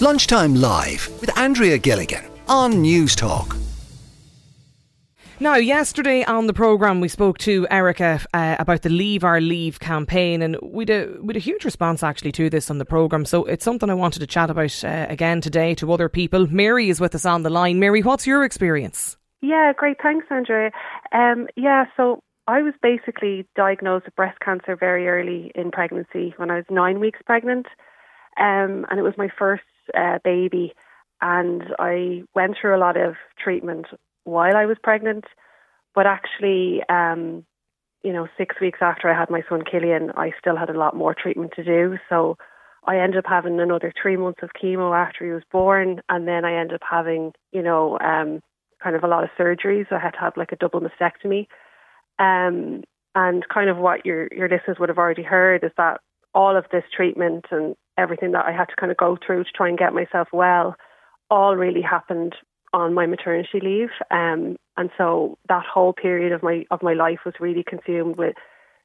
Lunchtime Live with Andrea Gilligan on Newstalk. Now, yesterday on the programme, we spoke to Erica uh, about the Leave Our Leave campaign, and we had, a, we had a huge response actually to this on the programme. So it's something I wanted to chat about uh, again today to other people. Mary is with us on the line. Mary, what's your experience? Yeah, great. Thanks, Andrea. Um, yeah, so I was basically diagnosed with breast cancer very early in pregnancy when I was nine weeks pregnant, um, and it was my first uh, baby. And I went through a lot of treatment while I was pregnant, but actually, um, you know, six weeks after I had my son Killian, I still had a lot more treatment to do. So I ended up having another three months of chemo after he was born, and then I ended up having, you know, um, kind of a lot of surgeries. I had to have like a double mastectomy. Um, and kind of what your your listeners would have already heard is that all of this treatment and everything that I had to kind of go through to try and get myself well, all really happened on my maternity leave. Um, and so that whole period of my of my life was really consumed with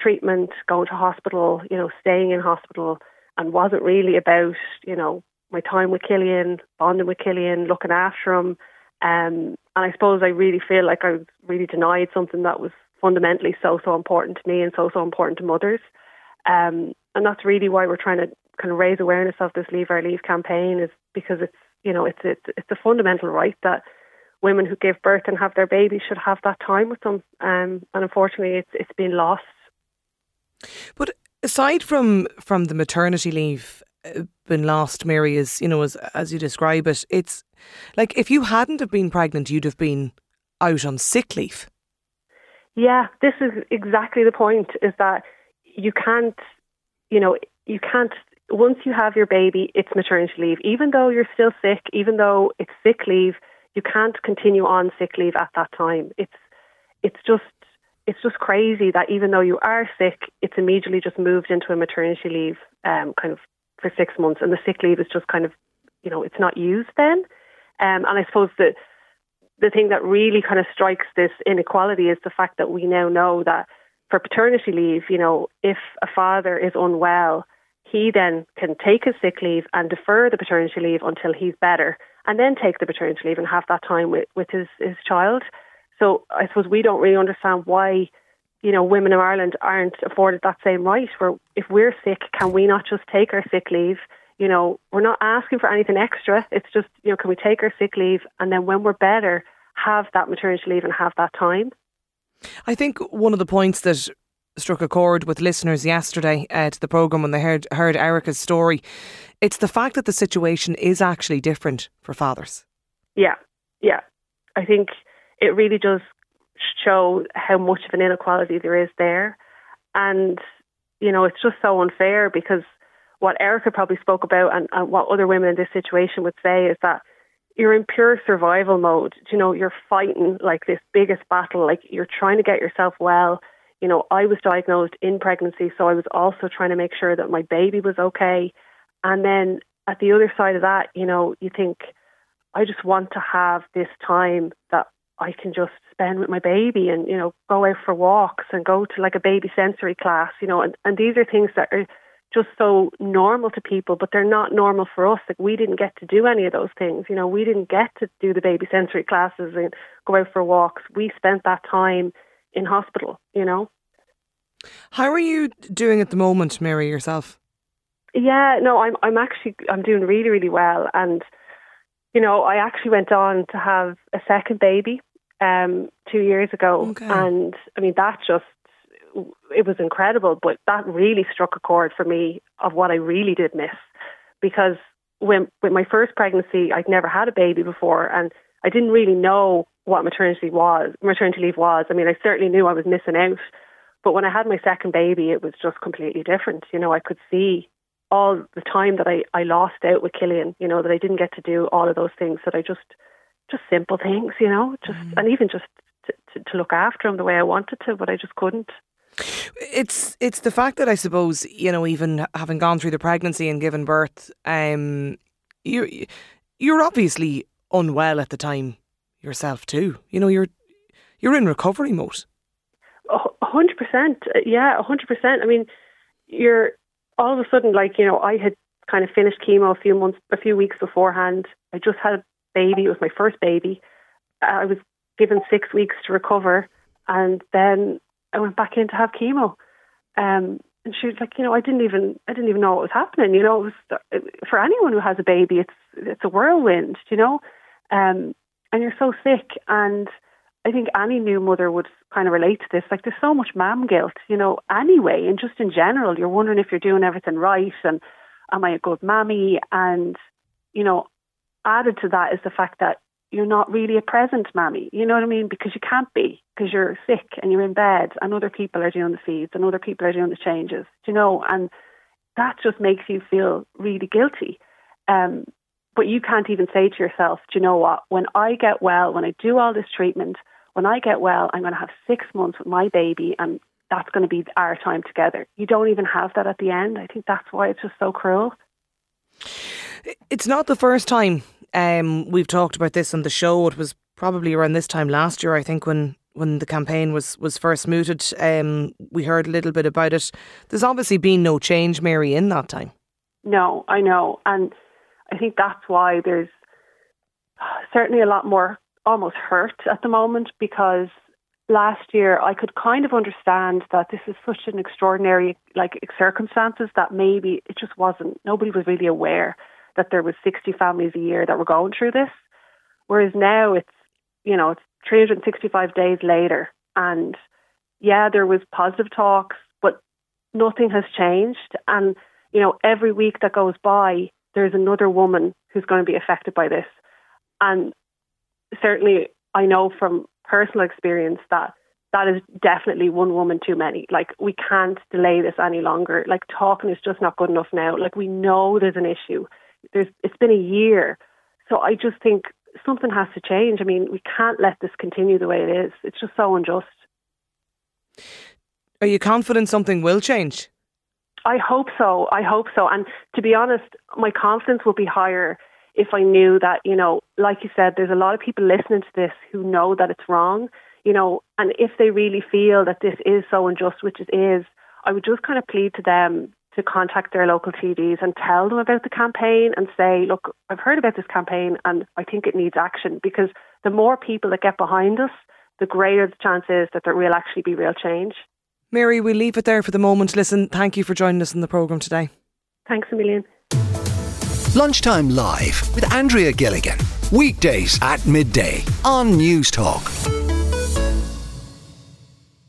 treatment, going to hospital, you know, staying in hospital, and wasn't really about you know my time with Killian, bonding with Killian, looking after him. Um, and I suppose I really feel like I was really denied something that was fundamentally so so important to me and so so important to mothers. Um, and that's really why we're trying to kind of raise awareness of this Leave Our Leave campaign is because it's you know it's it's it's a fundamental right that women who give birth and have their babies should have that time with them. Um, and unfortunately, it's it's been lost. But aside from from the maternity leave uh, been lost, Mary, is you know as as you describe it, it's like if you hadn't have been pregnant, you'd have been out on sick leave. Yeah, this is exactly the point. Is that you can't, you know, you can't once you have your baby, it's maternity leave. Even though you're still sick, even though it's sick leave, you can't continue on sick leave at that time. It's it's just it's just crazy that even though you are sick, it's immediately just moved into a maternity leave, um, kind of for six months, and the sick leave is just kind of, you know, it's not used then. Um, and I suppose that the thing that really kind of strikes this inequality is the fact that we now know that for paternity leave, you know, if a father is unwell, he then can take his sick leave and defer the paternity leave until he's better and then take the paternity leave and have that time with, with his, his child. So I suppose we don't really understand why, you know, women in Ireland aren't afforded that same right. Where if we're sick, can we not just take our sick leave? You know, we're not asking for anything extra. It's just, you know, can we take our sick leave and then when we're better, have that maternity leave and have that time? I think one of the points that struck a chord with listeners yesterday uh, to the programme when they heard, heard Erica's story. It's the fact that the situation is actually different for fathers. Yeah, yeah. I think it really does show how much of an inequality there is there. And, you know, it's just so unfair because what Erica probably spoke about and, and what other women in this situation would say is that you're in pure survival mode. You know, you're fighting like this biggest battle, like you're trying to get yourself well you know, I was diagnosed in pregnancy, so I was also trying to make sure that my baby was okay. And then at the other side of that, you know, you think, I just want to have this time that I can just spend with my baby and, you know, go out for walks and go to like a baby sensory class, you know, and, and these are things that are just so normal to people, but they're not normal for us. Like we didn't get to do any of those things. You know, we didn't get to do the baby sensory classes and go out for walks. We spent that time in hospital, you know. How are you doing at the moment, Mary, yourself? Yeah, no, I'm I'm actually I'm doing really, really well and you know, I actually went on to have a second baby um two years ago okay. and I mean that just it was incredible, but that really struck a chord for me of what I really did miss. Because when with my first pregnancy I'd never had a baby before and I didn't really know what maternity was maternity leave was. I mean I certainly knew I was missing out but when I had my second baby, it was just completely different. You know, I could see all the time that I, I lost out with Killian, you know, that I didn't get to do all of those things that I just, just simple things, you know, just, mm. and even just to, to, to look after him the way I wanted to, but I just couldn't. It's it's the fact that I suppose you know even having gone through the pregnancy and given birth, um, you you're obviously unwell at the time yourself too. You know you're you're in recovery mode hundred percent. Yeah, hundred percent. I mean, you're all of a sudden like you know I had kind of finished chemo a few months, a few weeks beforehand. I just had a baby. It was my first baby. I was given six weeks to recover, and then I went back in to have chemo. Um, and she was like, you know, I didn't even, I didn't even know what was happening. You know, it was for anyone who has a baby, it's it's a whirlwind. You know, um, and you're so sick, and I think any new mother would kind of relate to this. Like, there's so much mam guilt, you know, anyway, and just in general, you're wondering if you're doing everything right and am I a good mammy? And, you know, added to that is the fact that you're not really a present mammy. You know what I mean? Because you can't be because you're sick and you're in bed and other people are doing the feeds and other people are doing the changes. You know, and that just makes you feel really guilty. Um, but you can't even say to yourself, do you know what? When I get well, when I do all this treatment, when I get well, I'm going to have six months with my baby and that's going to be our time together. You don't even have that at the end. I think that's why it's just so cruel. It's not the first time um, we've talked about this on the show. It was probably around this time last year, I think, when when the campaign was was first mooted. Um, we heard a little bit about it. There's obviously been no change, Mary, in that time. No, I know, and I think that's why there's certainly a lot more almost hurt at the moment because last year I could kind of understand that this is such an extraordinary like circumstances that maybe it just wasn't nobody was really aware that there was 60 families a year that were going through this. Whereas now it's you know it's 365 days later and yeah there was positive talks but nothing has changed. And you know every week that goes by there's another woman who's going to be affected by this and certainly I know from personal experience that that is definitely one woman too many. Like we can't delay this any longer. Like talking is just not good enough now. Like we know there's an issue. There's it's been a year. So I just think something has to change. I mean, we can't let this continue the way it is. It's just so unjust. Are you confident something will change? I hope so. I hope so. And to be honest, my confidence will be higher if I knew that, you know, like you said, there's a lot of people listening to this who know that it's wrong, you know, and if they really feel that this is so unjust, which it is, I would just kind of plead to them to contact their local TDs and tell them about the campaign and say, look, I've heard about this campaign and I think it needs action because the more people that get behind us, the greater the chance is that there will actually be real change. Mary, we'll leave it there for the moment. Listen, thank you for joining us in the programme today. Thanks a million. Lunchtime Live with Andrea Gilligan. Weekdays at midday on Newstalk.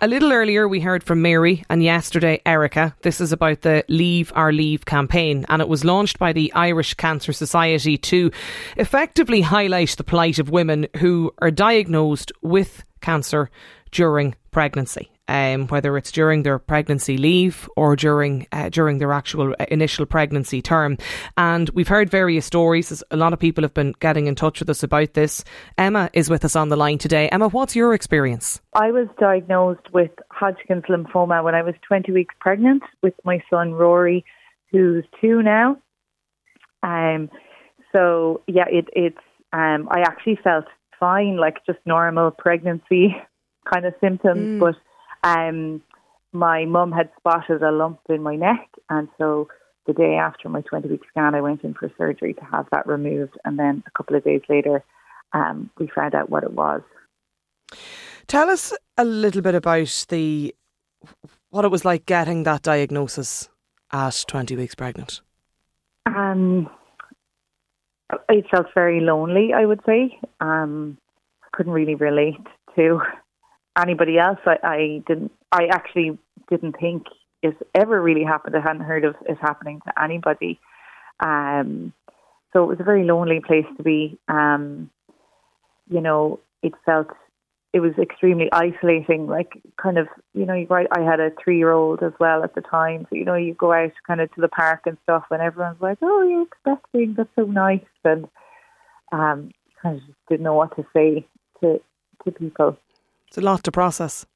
A little earlier, we heard from Mary and yesterday, Erica. This is about the Leave Our Leave campaign, and it was launched by the Irish Cancer Society to effectively highlight the plight of women who are diagnosed with cancer during pregnancy um, whether it's during their pregnancy leave or during uh, during their actual uh, initial pregnancy term. And we've heard various stories. A lot of people have been getting in touch with us about this. Emma is with us on the line today. Emma, what's your experience? I was diagnosed with Hodgkin's lymphoma when I was 20 weeks pregnant with my son Rory, who's two now. Um, so yeah, it, it's um, I actually felt fine, like just normal pregnancy kind of symptoms, mm. but um, my mum had spotted a lump in my neck, and so the day after my 20 week scan, I went in for surgery to have that removed. And then a couple of days later, um, we found out what it was. Tell us a little bit about the what it was like getting that diagnosis at 20 weeks pregnant. Um, I felt very lonely, I would say. Um, couldn't really relate to anybody else. I, I didn't. I actually didn't think it ever really happened. I hadn't heard of it happening to anybody. Um, so it was a very lonely place to be. Um, you know, it felt it was extremely isolating. Like kind of, you know, you right. I had a three-year-old as well at the time, so you know, you go out kind of to the park and stuff, and everyone's like, "Oh, you're expecting? That's so nice," and um, kind of just didn't know what to say to to people. It's a lot to process.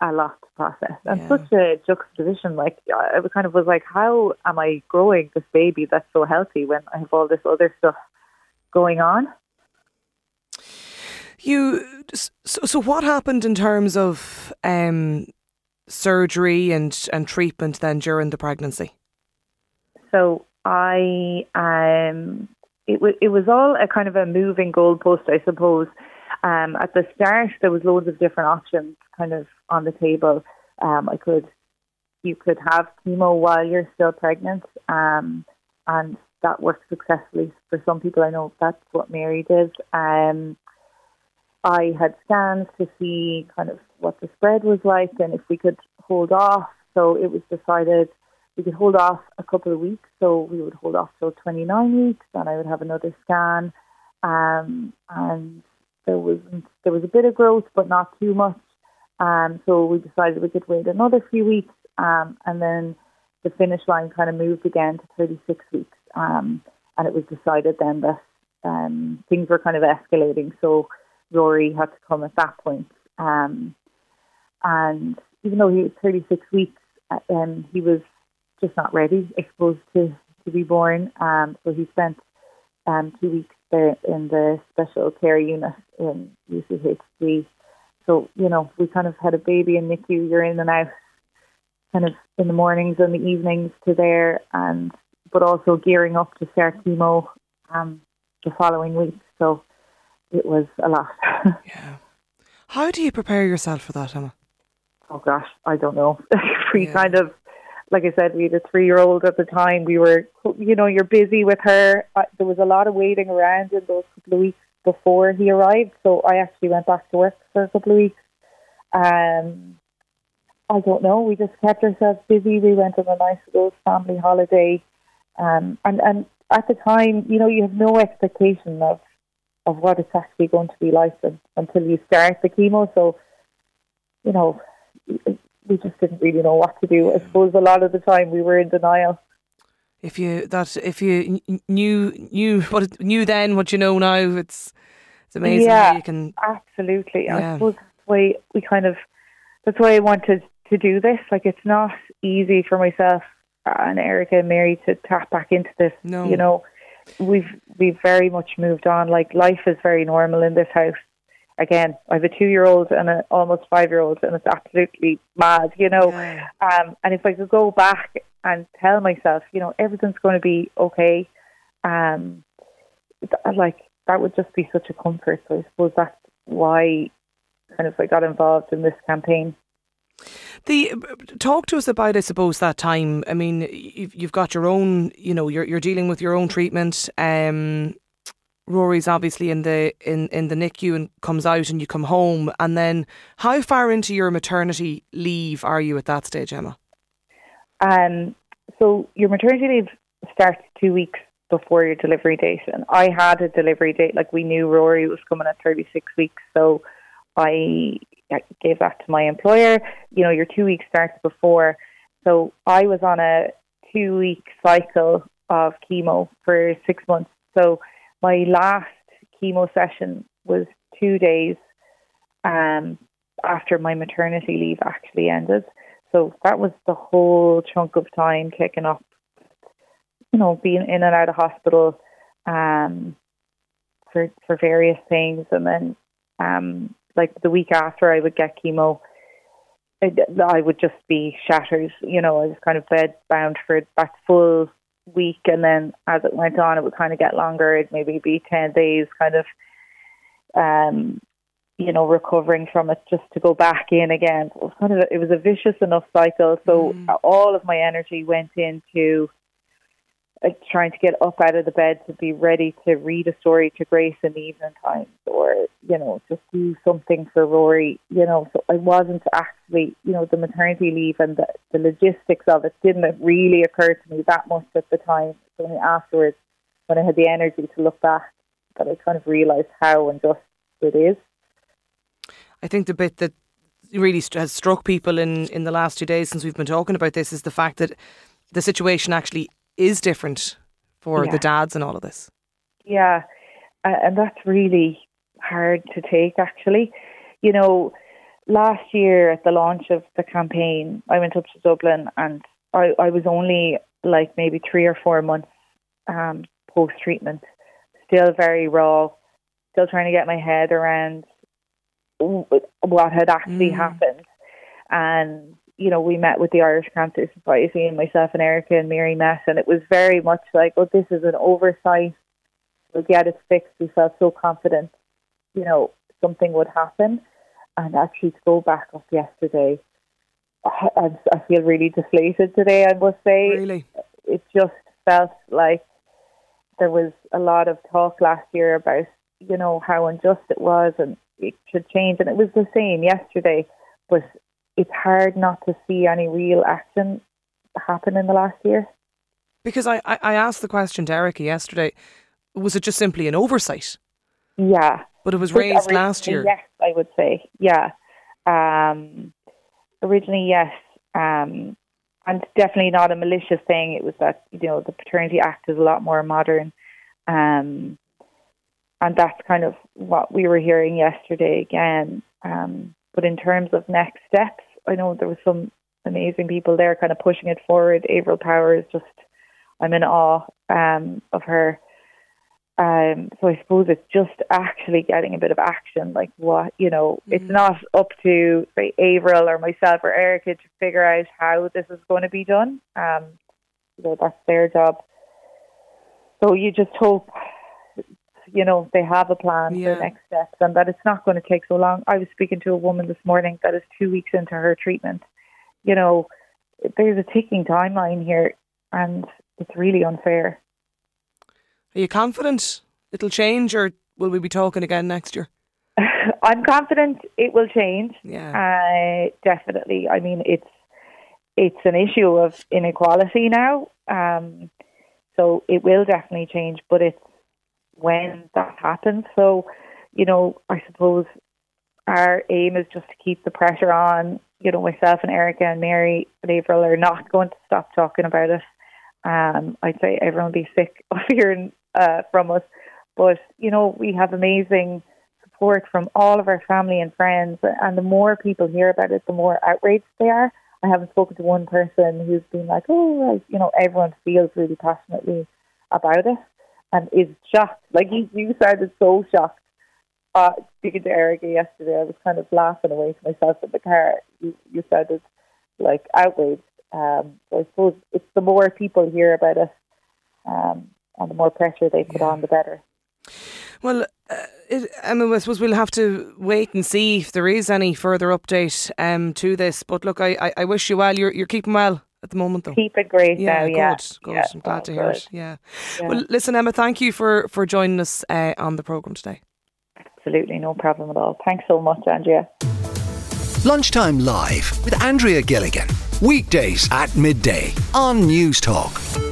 A lot to process. And yeah. such a juxtaposition. Like, I kind of was like, how am I growing this baby that's so healthy when I have all this other stuff going on? You so, so what happened in terms of um, surgery and and treatment then during the pregnancy? So I um, it was it was all a kind of a moving goalpost, I suppose. Um, at the start, there was loads of different options kind of on the table. Um, I could, you could have chemo while you're still pregnant, um, and that worked successfully for some people. I know that's what Mary did. Um, I had scans to see kind of what the spread was like and if we could hold off. So it was decided we could hold off a couple of weeks. So we would hold off till 29 weeks, and I would have another scan. Um, and there was there was a bit of growth, but not too much. Um, so we decided we could wait another few weeks, um, and then the finish line kind of moved again to 36 weeks. Um, and it was decided then that um, things were kind of escalating. So Rory had to come at that point. Um, and even though he was 36 weeks, uh, um, he was just not ready, suppose, to, to be born. Um, so he spent um, two weeks there in the special care unit in UCHC. So, you know, we kind of had a baby in NICU, you're in and out kind of in the mornings and the evenings to there and but also gearing up to start chemo um, the following week. So it was a lot. yeah. How do you prepare yourself for that, Emma? Oh gosh, I don't know. we yeah. kind of like I said, we had a three year old at the time. We were, you know, you're busy with her. there was a lot of waiting around in those couple of weeks before he arrived. So I actually went back to work for a couple of weeks. Um, I don't know. We just kept ourselves busy. We went on a nice little family holiday. Um, and, and at the time, you know, you have no expectation of, of what it's actually going to be like until you start the chemo. So, you know, we just didn't really know what to do. I suppose a lot of the time we were in denial. If you that if you knew knew what knew then what you know now, it's it's amazing yeah, you can absolutely. Yeah. I suppose that's why we kind of that's why I wanted to do this. Like it's not easy for myself and Erica and Mary to tap back into this. No. You know, we've we've very much moved on. Like life is very normal in this house again, I have a two year old and an almost five year old, and it's absolutely mad, you know. Yeah. Um, and if I could go back and tell myself, you know, everything's going to be okay, um, like that would just be such a comfort. So I suppose that's why kind of I got involved in this campaign. The talk to us about, I suppose, that time. I mean, you've, you've got your own, you know, you're you're dealing with your own treatment. Um, Rory's obviously in the in, in the NICU and comes out and you come home and then how far into your maternity leave are you at that stage, Emma? Um so your maternity leave starts two weeks before your delivery date and I had a delivery date like we knew Rory was coming at thirty six weeks so I gave that to my employer. You know, your two weeks starts before. So I was on a two week cycle of chemo for six months. So my last chemo session was two days um, after my maternity leave actually ended. So that was the whole chunk of time kicking up, you know, being in and out of hospital um, for for various things, and then um, like the week after I would get chemo, I would just be shattered. You know, I was kind of bed bound for that full week, and then as it went on, it would kind of get longer. It'd maybe be ten days, kind of, um, you know, recovering from it just to go back in again. It was kind of a, it was a vicious enough cycle. So mm. all of my energy went into Uh, trying to get up out of the bed to be ready to read a story to Grace in the evening times or, you know, just do something for Rory, you know. So I wasn't actually, you know, the maternity leave and the, the logistics of it didn't really occur to me that much at the time. It's only afterwards when I had the energy to look back that I kind of realised how unjust it is. I think the bit that really has struck people in, in the last two days since we've been talking about this is the fact that the situation actually is different for yeah. the dads and all of this. Yeah, uh, and that's really hard to take actually. You know, last year at the launch of the campaign, I went up to Dublin and I, I was only like maybe three or four months um, post treatment, still very raw, still trying to get my head around what had actually mm. happened. And you know, we met with the Irish Cancer Society and myself and Erica and Mary met and it was very much like, oh, this is an oversight. We'll get it fixed. We felt so confident, you know, something would happen. And actually to go back up yesterday, I, I feel really deflated today, I must say. Really? It just felt like there was a lot of talk last year about, you know, how unjust it was and it should change. And it was the same yesterday. But it's hard not to see any real action happen in the last year. Because I, I asked the question to Erica yesterday was it just simply an oversight? Yeah. But it was raised last year. Yes, I would say. Yeah. Um, originally, yes. Um, and definitely not a malicious thing. It was that, you know, the Paternity Act is a lot more modern. Um, and that's kind of what we were hearing yesterday again. Um, but in terms of next steps, I know there was some amazing people there kind of pushing it forward. Averil Power is just, I'm in awe um, of her. Um, so I suppose it's just actually getting a bit of action. Like what, you know, mm-hmm. it's not up to say Averil or myself or Erica to figure out how this is going to be done. Um, know, that's their job. So you just hope you know, they have a plan yeah. for next steps and that it's not going to take so long. I was speaking to a woman this morning that is two weeks into her treatment. You know, there's a ticking timeline here and it's really unfair. Are you confident it'll change or will we be talking again next year? I'm confident it will change. Yeah. Uh, definitely. I mean, it's it's an issue of inequality now. Um, so it will definitely change, but it's when that happens. So, you know, I suppose our aim is just to keep the pressure on. You know, myself and Erica and Mary and Averil are not going to stop talking about it. Um, I'd say everyone will be sick of hearing uh, from us. But, you know, we have amazing support from all of our family and friends. And the more people hear about it, the more outraged they are. I haven't spoken to one person who's been like, oh, you know, everyone feels really passionately about it and is shocked. Like you, you sounded so shocked. Uh, speaking to Erica yesterday, I was kind of laughing away to myself in the car. You, you sounded like outraged. Um, so I suppose it's the more people hear about it, um, and the more pressure they put yeah. on, the better. Well, uh, it, I mean, I suppose we'll have to wait and see if there is any further update um, to this. But look, I, I, I wish you well. You're you're keeping well at the moment, though. Keep it great yeah, now, yeah. Good, good. Yeah, I'm glad to hear good. it. Yeah. yeah. Well, listen, Emma, thank you for, for joining us uh, on the programme today. Absolutely, no problem at all. Thanks so much, Andrea. Lunchtime Live with Andrea Gilligan. Weekdays at midday on Newstalk.